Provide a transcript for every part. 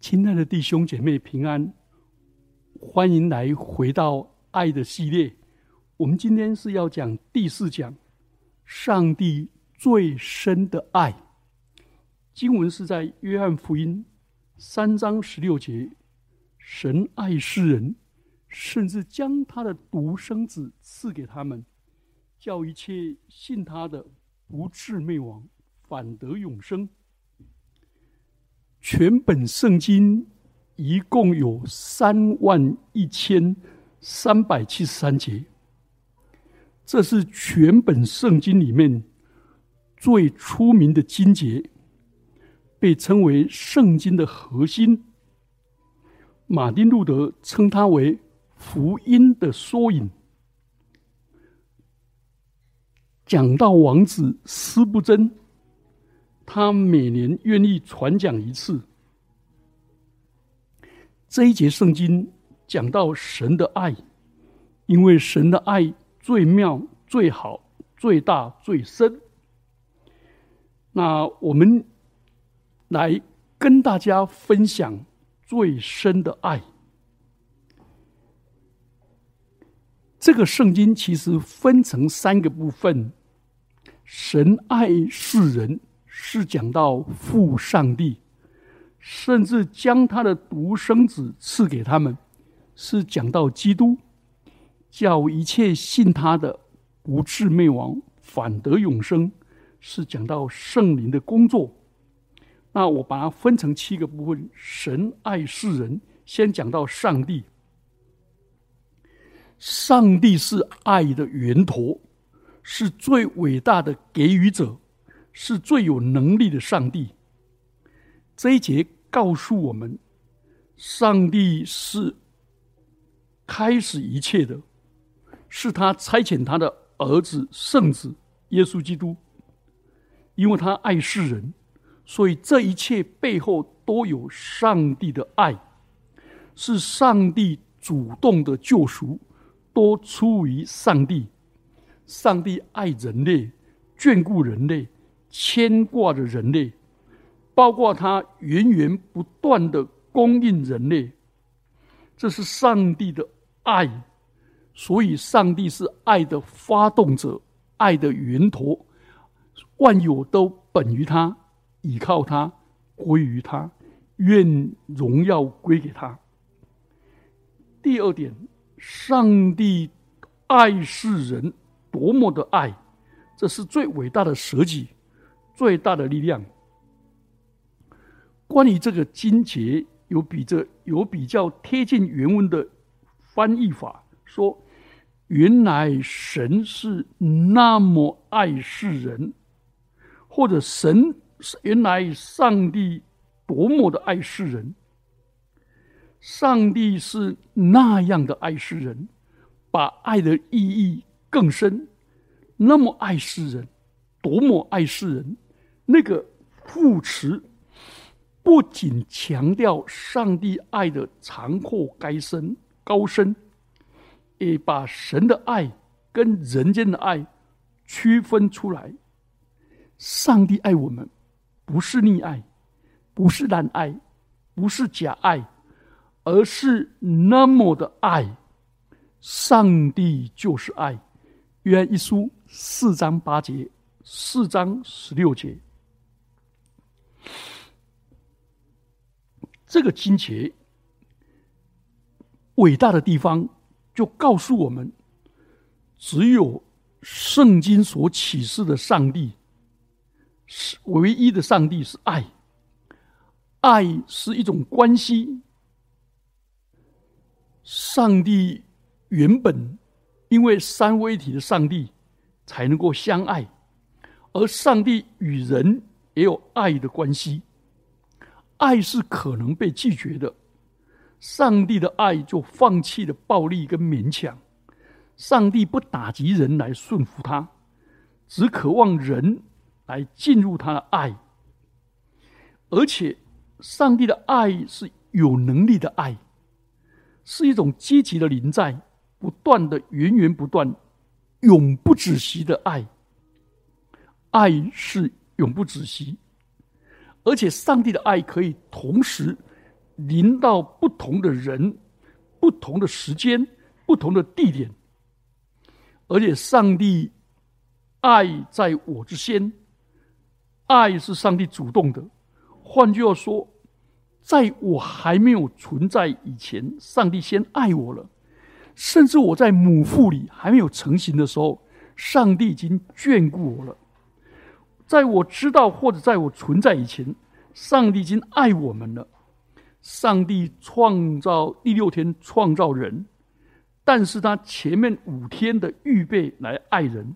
亲爱的弟兄姐妹平安，欢迎来回到爱的系列。我们今天是要讲第四讲，上帝最深的爱。经文是在约翰福音三章十六节：神爱世人，甚至将他的独生子赐给他们，叫一切信他的不至灭亡，反得永生。全本圣经一共有三万一千三百七十三节，这是全本圣经里面最出名的经节，被称为圣经的核心。马丁路德称它为福音的缩影。讲道王子司布真。他每年愿意传讲一次。这一节圣经讲到神的爱，因为神的爱最妙、最好、最大、最深。那我们来跟大家分享最深的爱。这个圣经其实分成三个部分：神爱世人。是讲到父上帝，甚至将他的独生子赐给他们；是讲到基督，叫一切信他的不至灭亡，反得永生；是讲到圣灵的工作。那我把它分成七个部分：神爱世人，先讲到上帝。上帝是爱的源头，是最伟大的给予者。是最有能力的上帝。这一节告诉我们，上帝是开始一切的，是他差遣他的儿子圣子耶稣基督，因为他爱世人，所以这一切背后都有上帝的爱，是上帝主动的救赎，都出于上帝。上帝爱人类，眷顾人类。牵挂着人类，包括他源源不断的供应人类，这是上帝的爱，所以上帝是爱的发动者，爱的源头，万有都本于他，倚靠他，归于他，愿荣耀归给他。第二点，上帝爱世人多么的爱，这是最伟大的舍己。最大的力量。关于这个经节，有比这有比较贴近原文的翻译法，说原来神是那么爱世人，或者神原来上帝多么的爱世人，上帝是那样的爱世人，把爱的意义更深，那么爱世人，多么爱世人。那个副词不仅强调上帝爱的长阔该深高深，也把神的爱跟人间的爱区分出来。上帝爱我们，不是溺爱，不是滥爱，不是假爱，而是那么的爱。上帝就是爱。约翰一书四章八节，四章十六节。这个金节伟大的地方，就告诉我们，只有圣经所启示的上帝是唯一的上帝，是爱。爱是一种关系。上帝原本因为三位一体的上帝才能够相爱，而上帝与人也有爱的关系。爱是可能被拒绝的，上帝的爱就放弃了暴力跟勉强，上帝不打击人来顺服他，只渴望人来进入他的爱，而且上帝的爱是有能力的爱，是一种积极的临在，不断的源源不断、永不止息的爱，爱是永不止息。而且，上帝的爱可以同时临到不同的人、不同的时间、不同的地点，而且上帝爱在我之先，爱是上帝主动的。换句话说，在我还没有存在以前，上帝先爱我了；甚至我在母腹里还没有成型的时候，上帝已经眷顾我了。在我知道或者在我存在以前，上帝已经爱我们了。上帝创造第六天创造人，但是他前面五天的预备来爱人。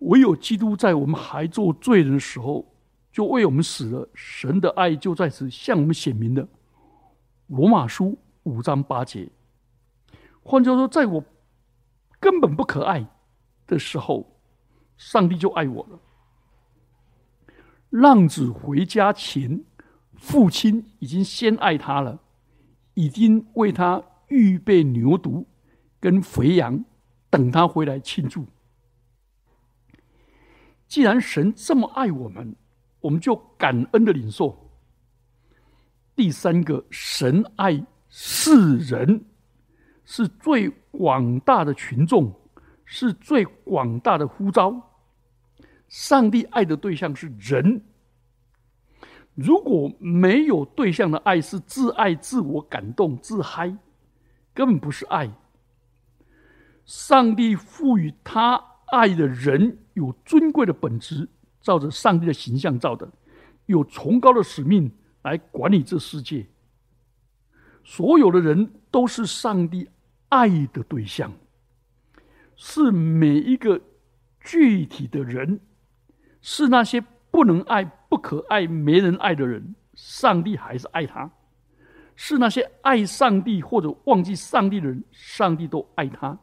唯有基督在我们还做罪人的时候，就为我们死了。神的爱就在此向我们显明了。罗马书五章八节。换句话说，在我根本不可爱的时候。上帝就爱我了。浪子回家前，父亲已经先爱他了，已经为他预备牛犊跟肥羊，等他回来庆祝。既然神这么爱我们，我们就感恩的领受。第三个，神爱世人，是最广大的群众，是最广大的呼召。上帝爱的对象是人，如果没有对象的爱是自爱、自我感动、自嗨，根本不是爱。上帝赋予他爱的人有尊贵的本质，照着上帝的形象造的，有崇高的使命来管理这世界。所有的人都是上帝爱的对象，是每一个具体的人。是那些不能爱、不可爱、没人爱的人，上帝还是爱他；是那些爱上帝或者忘记上帝的人，上帝都爱他；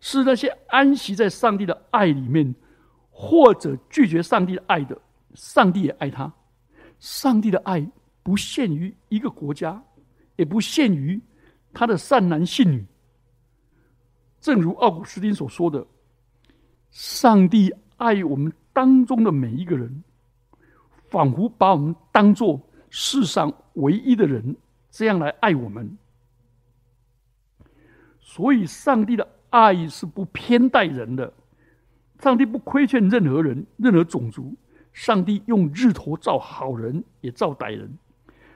是那些安息在上帝的爱里面，或者拒绝上帝的爱的，上帝也爱他。上帝的爱不限于一个国家，也不限于他的善男信女。正如奥古斯丁所说的：“上帝爱我们。”当中的每一个人，仿佛把我们当做世上唯一的人，这样来爱我们。所以，上帝的爱是不偏待人的，上帝不亏欠任何人、任何种族。上帝用日头照好人，也照歹人。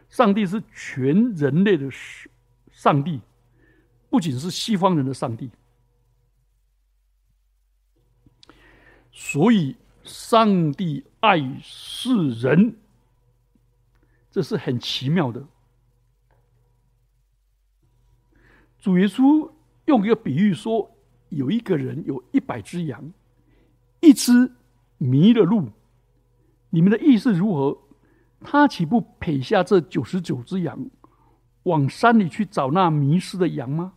上帝是全人类的上帝，不仅是西方人的上帝。所以。上帝爱世人，这是很奇妙的。主耶稣用一个比喻说：有一个人有一百只羊，一只迷了路，你们的意思如何？他岂不撇下这九十九只羊，往山里去找那迷失的羊吗？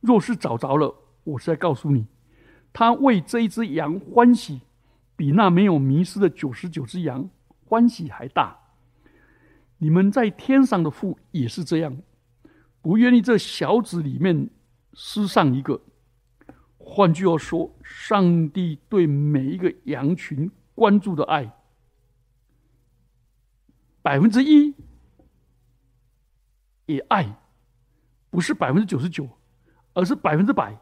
若是找着了，我是在告诉你，他为这一只羊欢喜。比那没有迷失的九十九只羊欢喜还大。你们在天上的父也是这样，不愿意这小子里面失上一个。换句话说，上帝对每一个羊群关注的爱，百分之一也爱，不是百分之九十九，而是百分之百。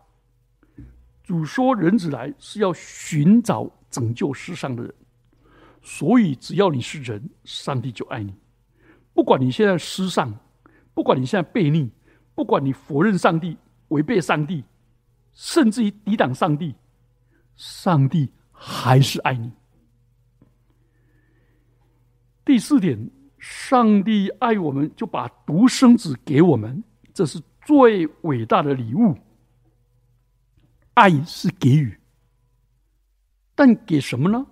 主说：“人子来是要寻找。”拯救世上的人，所以只要你是人，上帝就爱你。不管你现在失丧，不管你现在悖逆，不管你否认上帝、违背上帝，甚至于抵挡上帝，上帝还是爱你。第四点，上帝爱我们，就把独生子给我们，这是最伟大的礼物。爱是给予。但给什么呢？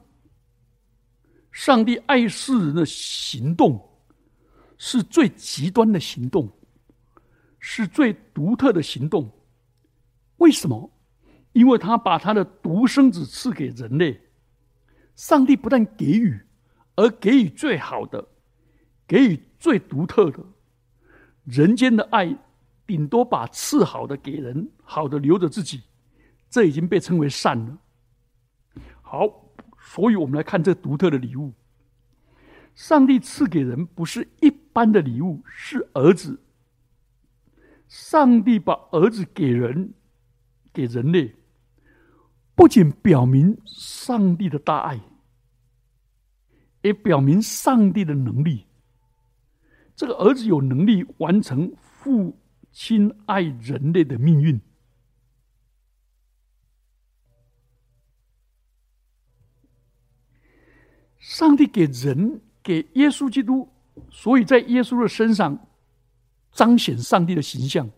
上帝爱世人的行动是最极端的行动，是最独特的行动。为什么？因为他把他的独生子赐给人类。上帝不但给予，而给予最好的，给予最独特的。人间的爱，顶多把次好的给人，好的留着自己，这已经被称为善了。好，所以我们来看这独特的礼物。上帝赐给人不是一般的礼物，是儿子。上帝把儿子给人，给人类，不仅表明上帝的大爱，也表明上帝的能力。这个儿子有能力完成父亲爱人类的命运。上帝给人。给耶稣基督，所以在耶稣的身上彰显上帝的形象。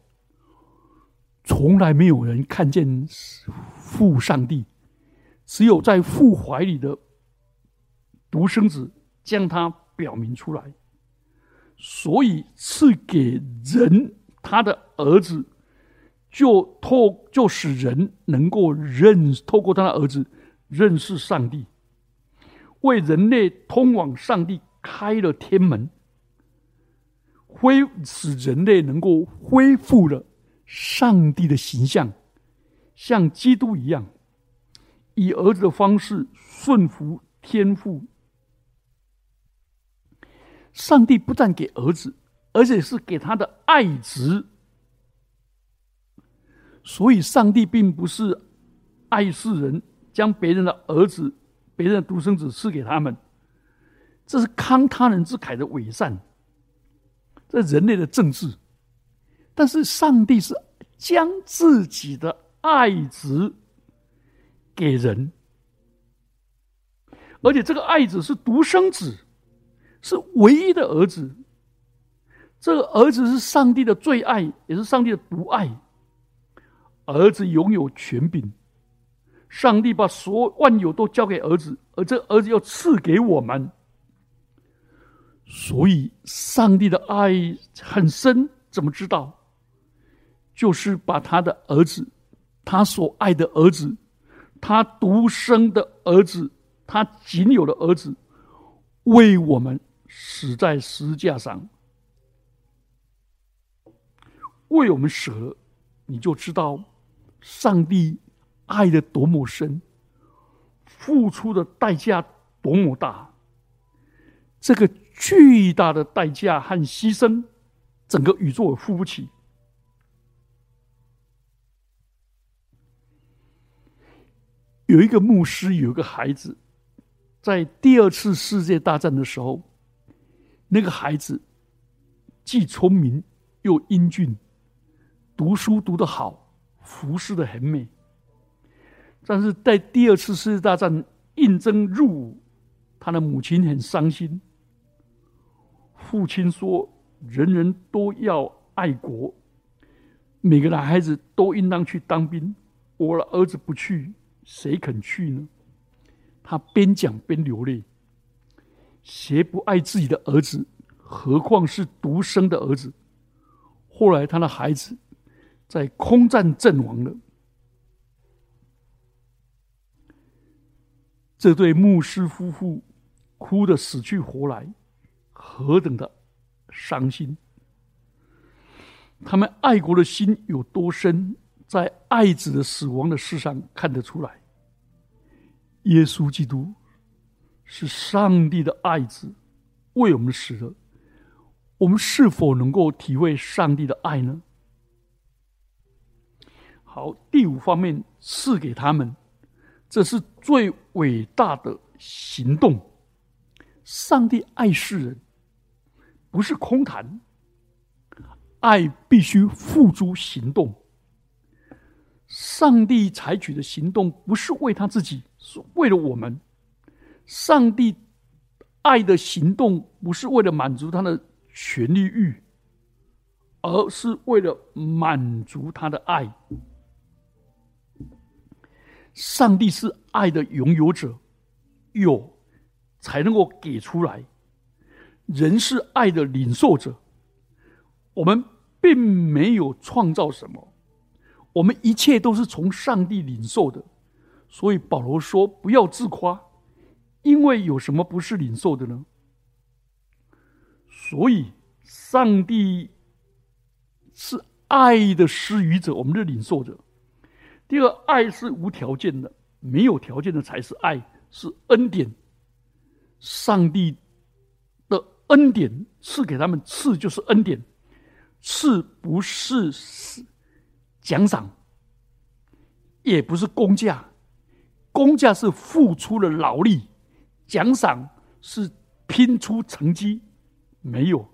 从来没有人看见父上帝，只有在父怀里的独生子将他表明出来。所以赐给人他的儿子，就透就使人能够认透过他的儿子认识上帝。为人类通往上帝开了天门，恢使人类能够恢复了上帝的形象，像基督一样，以儿子的方式顺服天父。上帝不但给儿子，而且是给他的爱子。所以，上帝并不是爱世人，将别人的儿子。别人的独生子赐给他们，这是慷他人之慨的伪善，这人类的政治。但是上帝是将自己的爱子给人，而且这个爱子是独生子，是唯一的儿子。这个儿子是上帝的最爱，也是上帝的独爱。儿子拥有权柄。上帝把所万有都交给儿子，而这儿子要赐给我们，所以上帝的爱很深。怎么知道？就是把他的儿子，他所爱的儿子，他独生的儿子，他仅有的儿子，为我们死在十字架上，为我们舍，你就知道上帝。爱的多么深，付出的代价多么大，这个巨大的代价和牺牲，整个宇宙也付不起。有一个牧师，有一个孩子，在第二次世界大战的时候，那个孩子既聪明又英俊，读书读得好，服饰的很美。但是在第二次世界大战应征入伍，他的母亲很伤心。父亲说：“人人都要爱国，每个男孩子都应当去当兵。我的儿子不去，谁肯去呢？”他边讲边流泪。谁不爱自己的儿子？何况是独生的儿子？后来他的孩子在空战阵亡了。这对牧师夫妇哭得死去活来，何等的伤心！他们爱国的心有多深，在爱子的死亡的事上看得出来。耶稣基督是上帝的爱子，为我们死了。我们是否能够体会上帝的爱呢？好，第五方面赐给他们。这是最伟大的行动。上帝爱世人，不是空谈，爱必须付诸行动。上帝采取的行动不是为他自己，是为了我们。上帝爱的行动不是为了满足他的权利欲，而是为了满足他的爱。上帝是爱的拥有者，有才能够给出来；人是爱的领受者。我们并没有创造什么，我们一切都是从上帝领受的。所以保罗说：“不要自夸，因为有什么不是领受的呢？”所以，上帝是爱的施予者，我们的领受者。第二，爱是无条件的，没有条件的才是爱，是恩典。上帝的恩典赐给他们，赐就是恩典，赐不是是奖赏，也不是工价，工价是付出了劳力，奖赏是拼出成绩，没有，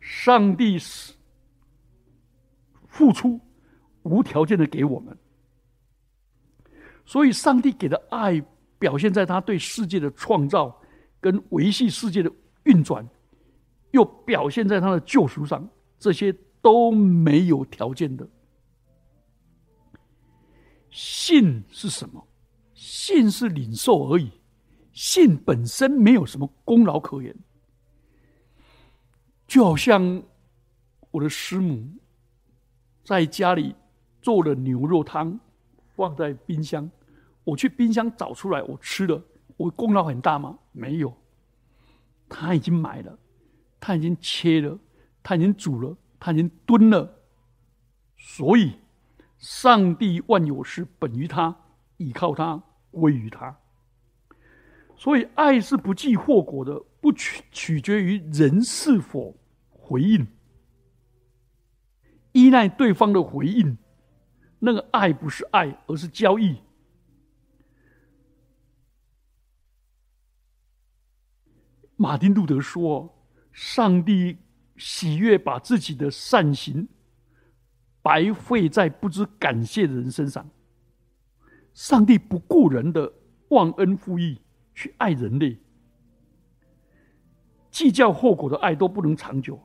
上帝是付出无条件的给我们，所以上帝给的爱表现在他对世界的创造跟维系世界的。运转，又表现在他的救赎上，这些都没有条件的。信是什么？信是领受而已，信本身没有什么功劳可言。就好像我的师母在家里做了牛肉汤，放在冰箱，我去冰箱找出来，我吃了，我功劳很大吗？没有。他已经买了，他已经切了，他已经煮了，他已经炖了。所以，上帝万有是本于他，倚靠他，归于他。所以，爱是不计后果的，不取取决于人是否回应，依赖对方的回应。那个爱不是爱，而是交易。马丁路德说：“上帝喜悦把自己的善行白费在不知感谢的人身上。上帝不顾人的忘恩负义去爱人类，计较后果的爱都不能长久。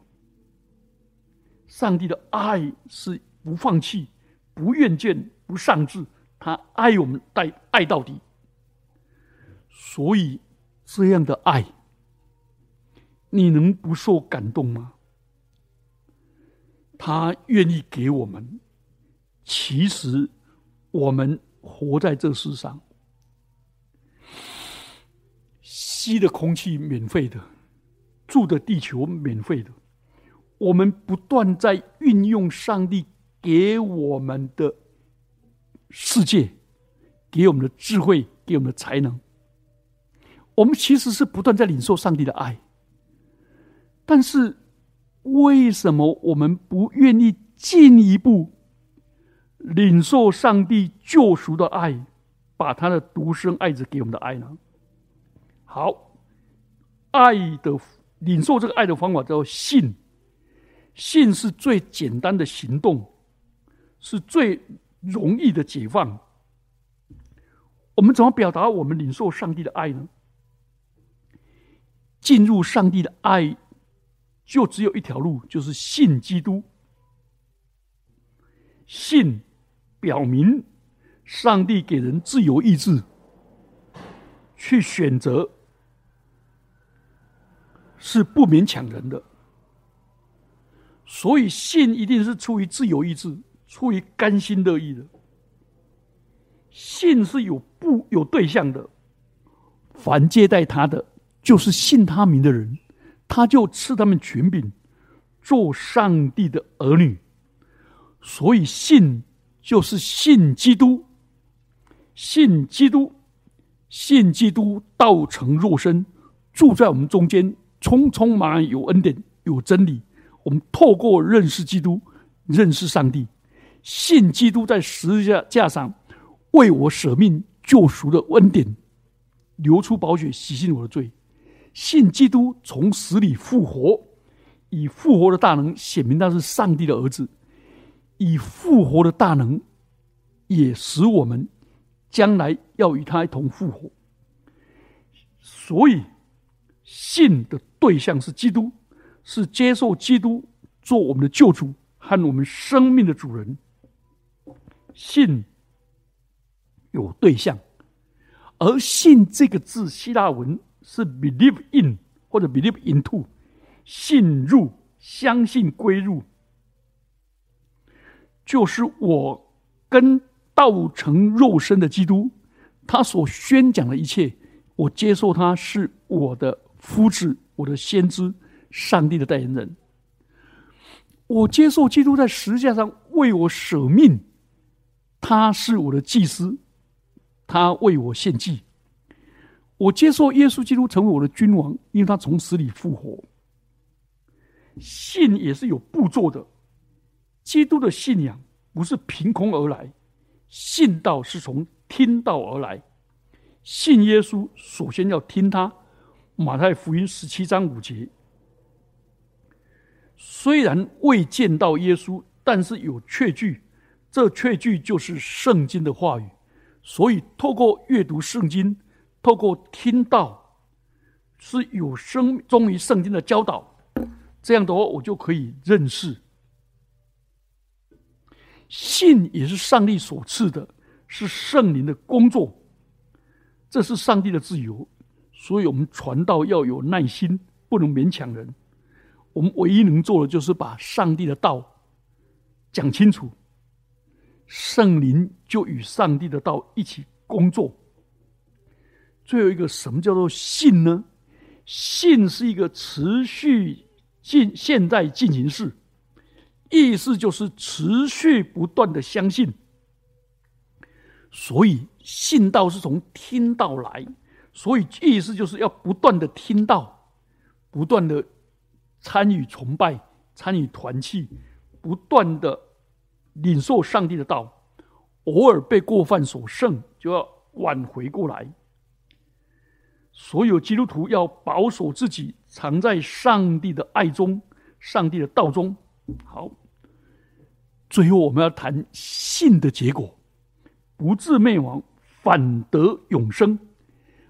上帝的爱是不放弃、不厌倦、不丧志，他爱我们，爱爱到底。所以这样的爱。”你能不受感动吗？他愿意给我们，其实我们活在这世上，吸的空气免费的，住的地球免费的，我们不断在运用上帝给我们的世界，给我们的智慧，给我们的才能，我们其实是不断在领受上帝的爱。但是，为什么我们不愿意进一步领受上帝救赎的爱，把他的独生爱子给我们的爱呢？好，爱的领受这个爱的方法叫信，信是最简单的行动，是最容易的解放。我们怎么表达我们领受上帝的爱呢？进入上帝的爱。就只有一条路，就是信基督。信表明上帝给人自由意志去选择，是不勉强人的。所以信一定是出于自由意志，出于甘心乐意的。信是有不有对象的，凡接待他的，就是信他名的人。他就赐他们权柄，做上帝的儿女。所以信就是信基督，信基督，信基督道成肉身，住在我们中间，充充满满有恩典，有真理。我们透过认识基督，认识上帝，信基督在十字架架上为我舍命救赎的恩典，流出宝血洗净我的罪。信基督从死里复活，以复活的大能显明他是上帝的儿子，以复活的大能也使我们将来要与他一同复活。所以，信的对象是基督，是接受基督做我们的救主和我们生命的主人。信有对象，而信这个字希腊文。是 believe in 或者 believe into，信入、相信、归入，就是我跟道成肉身的基督，他所宣讲的一切，我接受他是我的夫子、我的先知、上帝的代言人。我接受基督在十字架上为我舍命，他是我的祭司，他为我献祭。我接受耶稣基督成为我的君王，因为他从死里复活。信也是有步骤的。基督的信仰不是凭空而来，信道是从听道而来。信耶稣，首先要听他。马太福音十七章五节。虽然未见到耶稣，但是有确据，这确句就是圣经的话语。所以，透过阅读圣经，透过听到，是有生忠于圣经的教导。这样的话，我就可以认识。信也是上帝所赐的，是圣灵的工作，这是上帝的自由。所以我们传道要有耐心，不能勉强人。我们唯一能做的就是把上帝的道讲清楚，圣灵就与上帝的道一起工作。最后一个，什么叫做信呢？信是一个持续进现在进行式，意思就是持续不断的相信。所以信道是从听到来。所以意思就是要不断的听到，不断的参与崇拜、参与团契，不断的领受上帝的道。偶尔被过犯所胜，就要挽回过来。所有基督徒要保守自己，藏在上帝的爱中、上帝的道中。好，最后我们要谈信的结果：不至灭亡，反得永生。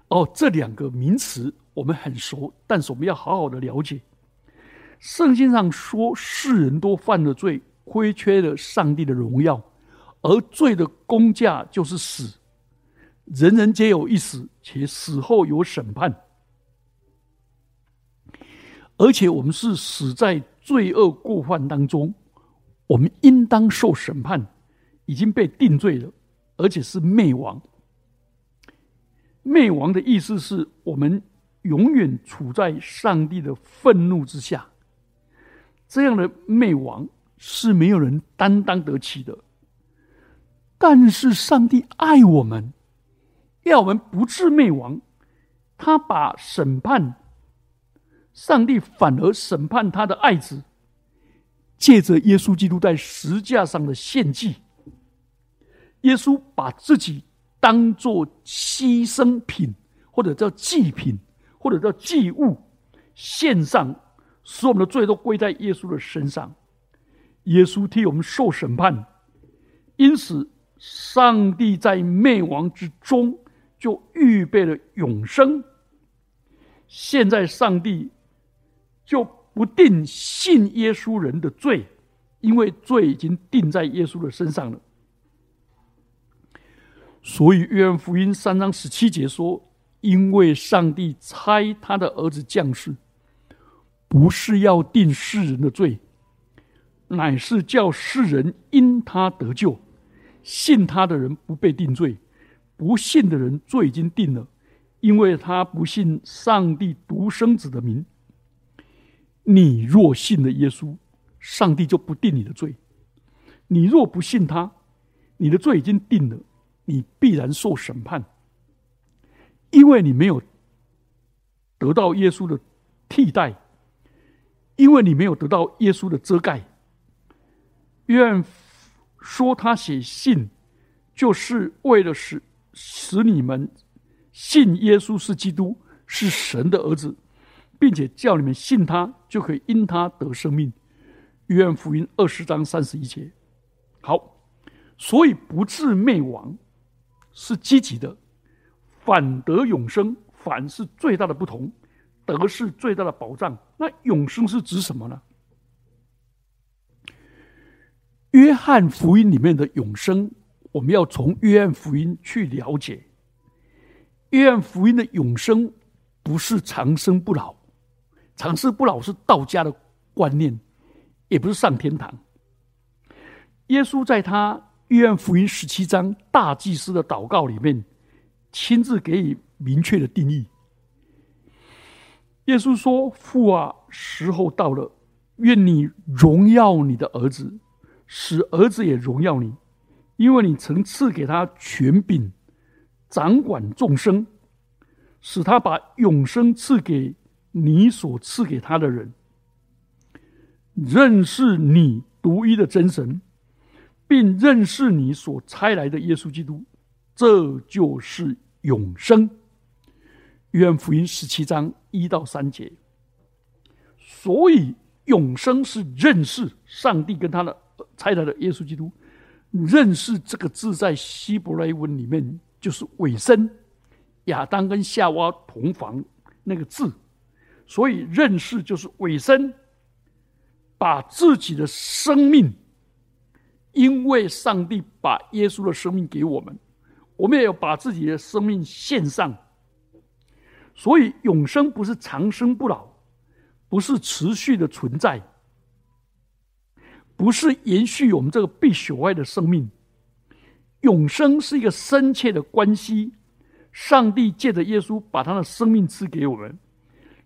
哦，这两个名词我们很熟，但是我们要好好的了解。圣经上说，世人都犯了罪，亏缺了上帝的荣耀，而罪的工价就是死。人人皆有一死，且死后有审判。而且我们是死在罪恶过犯当中，我们应当受审判，已经被定罪了，而且是灭亡。灭亡的意思是我们永远处在上帝的愤怒之下，这样的灭亡是没有人担当得起的。但是上帝爱我们，要我们不致灭亡，他把审判，上帝反而审判他的爱子，借着耶稣基督在石架上的献祭，耶稣把自己。当做牺牲品，或者叫祭品，或者叫祭物，献上，使我们的罪都归在耶稣的身上。耶稣替我们受审判，因此上帝在灭亡之中就预备了永生。现在上帝就不定信耶稣人的罪，因为罪已经定在耶稣的身上了。所以，约翰福音三章十七节说：“因为上帝差他的儿子降世，不是要定世人的罪，乃是叫世人因他得救。信他的人不被定罪，不信的人罪已经定了，因为他不信上帝独生子的名。你若信了耶稣，上帝就不定你的罪；你若不信他，你的罪已经定了。”你必然受审判，因为你没有得到耶稣的替代，因为你没有得到耶稣的遮盖。愿说他写信，就是为了使使你们信耶稣是基督，是神的儿子，并且叫你们信他，就可以因他得生命。约翰福音二十章三十一节。好，所以不至灭亡。是积极的，反得永生，反是最大的不同，得是最大的保障。那永生是指什么呢？约翰福音里面的永生，我们要从约翰福音去了解。约翰福音的永生不是长生不老，长生不老是道家的观念，也不是上天堂。耶稣在他。约翰福音十七章大祭司的祷告里面，亲自给予明确的定义。耶稣说：“父啊，时候到了，愿你荣耀你的儿子，使儿子也荣耀你，因为你曾赐给他权柄，掌管众生，使他把永生赐给你所赐给他的人。”认识你独一的真神，并认识你所差来的耶稣基督，这就是永生。约翰福音十七章一到三节。所以，永生是认识上帝跟他的差来的耶稣基督。认识这个字在希伯来文里面就是尾声，亚当跟夏娃同房那个字，所以认识就是尾声，把自己的生命，因为上帝把耶稣的生命给我们，我们也要把自己的生命献上。所以永生不是长生不老，不是持续的存在。不是延续我们这个必朽坏的生命，永生是一个深切的关系。上帝借着耶稣把他的生命赐给我们。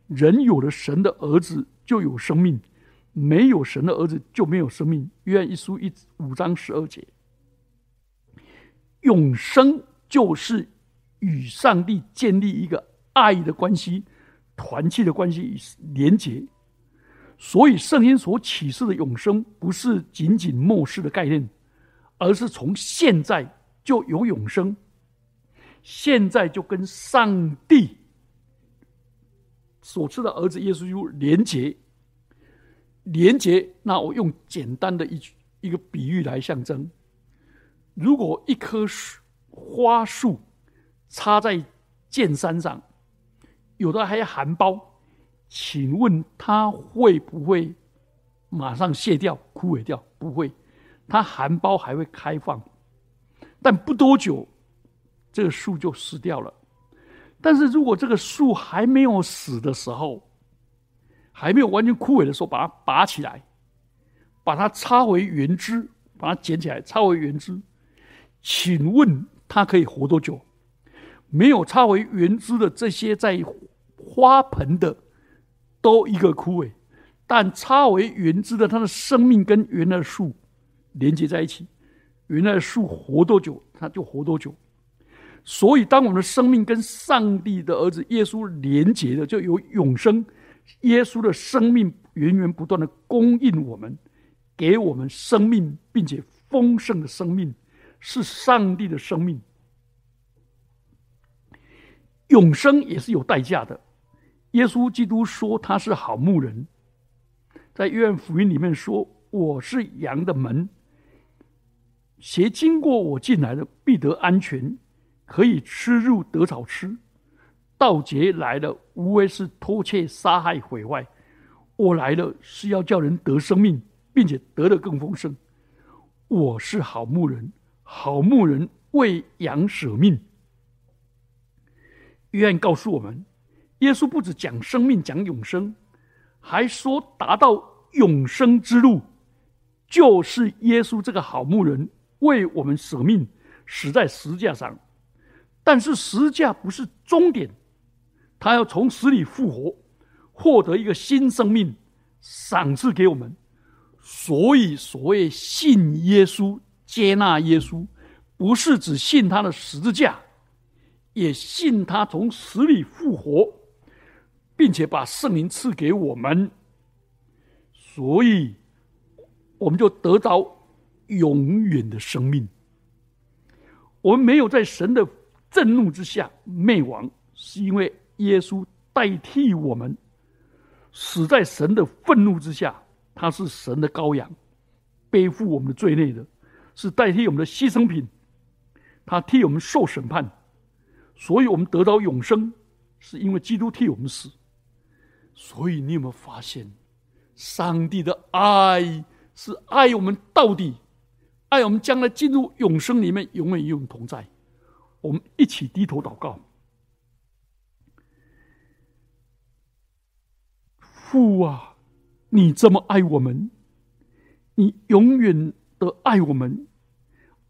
人有了神的儿子就有生命，没有神的儿子就没有生命。约翰一书一五章十二节，永生就是与上帝建立一个爱的关系、团契的关系与连结。所以，圣经所启示的永生，不是仅仅末世的概念，而是从现在就有永生，现在就跟上帝所赐的儿子耶稣基督连结。连结，那我用简单的一一个比喻来象征：如果一棵树花树插在剑山上，有的还含苞。请问它会不会马上谢掉、枯萎掉？不会，它含苞还会开放，但不多久，这个树就死掉了。但是如果这个树还没有死的时候，还没有完全枯萎的时候，把它拔起来，把它插回原枝，把它捡起来插回原枝，请问它可以活多久？没有插回原枝的这些在花盆的。都一个枯萎，但插为原枝的，它的生命跟原来的树连接在一起。原来的树活多久，它就活多久。所以，当我们的生命跟上帝的儿子耶稣连接的，就有永生。耶稣的生命源源不断的供应我们，给我们生命，并且丰盛的生命是上帝的生命。永生也是有代价的。耶稣基督说他是好牧人，在约翰福音里面说：“我是羊的门，谁经过我进来的，必得安全，可以吃入得草吃。盗劫来了，无非是偷窃、杀害、毁坏。我来了，是要叫人得生命，并且得的更丰盛。我是好牧人，好牧人为羊舍命。”约翰告诉我们。耶稣不止讲生命、讲永生，还说达到永生之路，就是耶稣这个好牧人为我们舍命，死在十字架上。但是十字架不是终点，他要从死里复活，获得一个新生命，赏赐给我们。所以，所谓信耶稣、接纳耶稣，不是只信他的十字架，也信他从死里复活。并且把圣灵赐给我们，所以我们就得到永远的生命。我们没有在神的震怒之下灭亡，是因为耶稣代替我们死在神的愤怒之下。他是神的羔羊，背负我们的罪孽的，是代替我们的牺牲品。他替我们受审判，所以我们得到永生，是因为基督替我们死。所以，你有没有发现，上帝的爱是爱我们到底，爱我们将来进入永生里面，永远与我们同在。我们一起低头祷告：父啊，你这么爱我们，你永远的爱我们，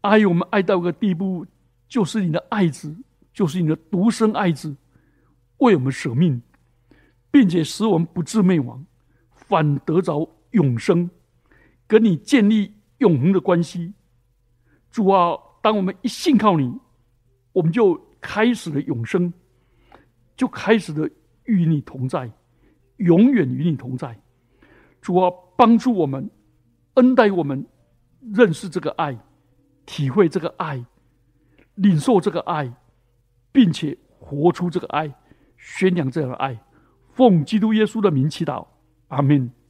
爱我们爱到个地步，就是你的爱子，就是你的独生爱子，为我们舍命。并且使我们不致灭亡，反得着永生，跟你建立永恒的关系。主啊，当我们一信靠你，我们就开始了永生，就开始了与你同在，永远与你同在。主啊，帮助我们，恩待我们，认识这个爱，体会这个爱，领受这个爱，并且活出这个爱，宣扬这样的爱。奉基督耶稣的名祈祷。阿门。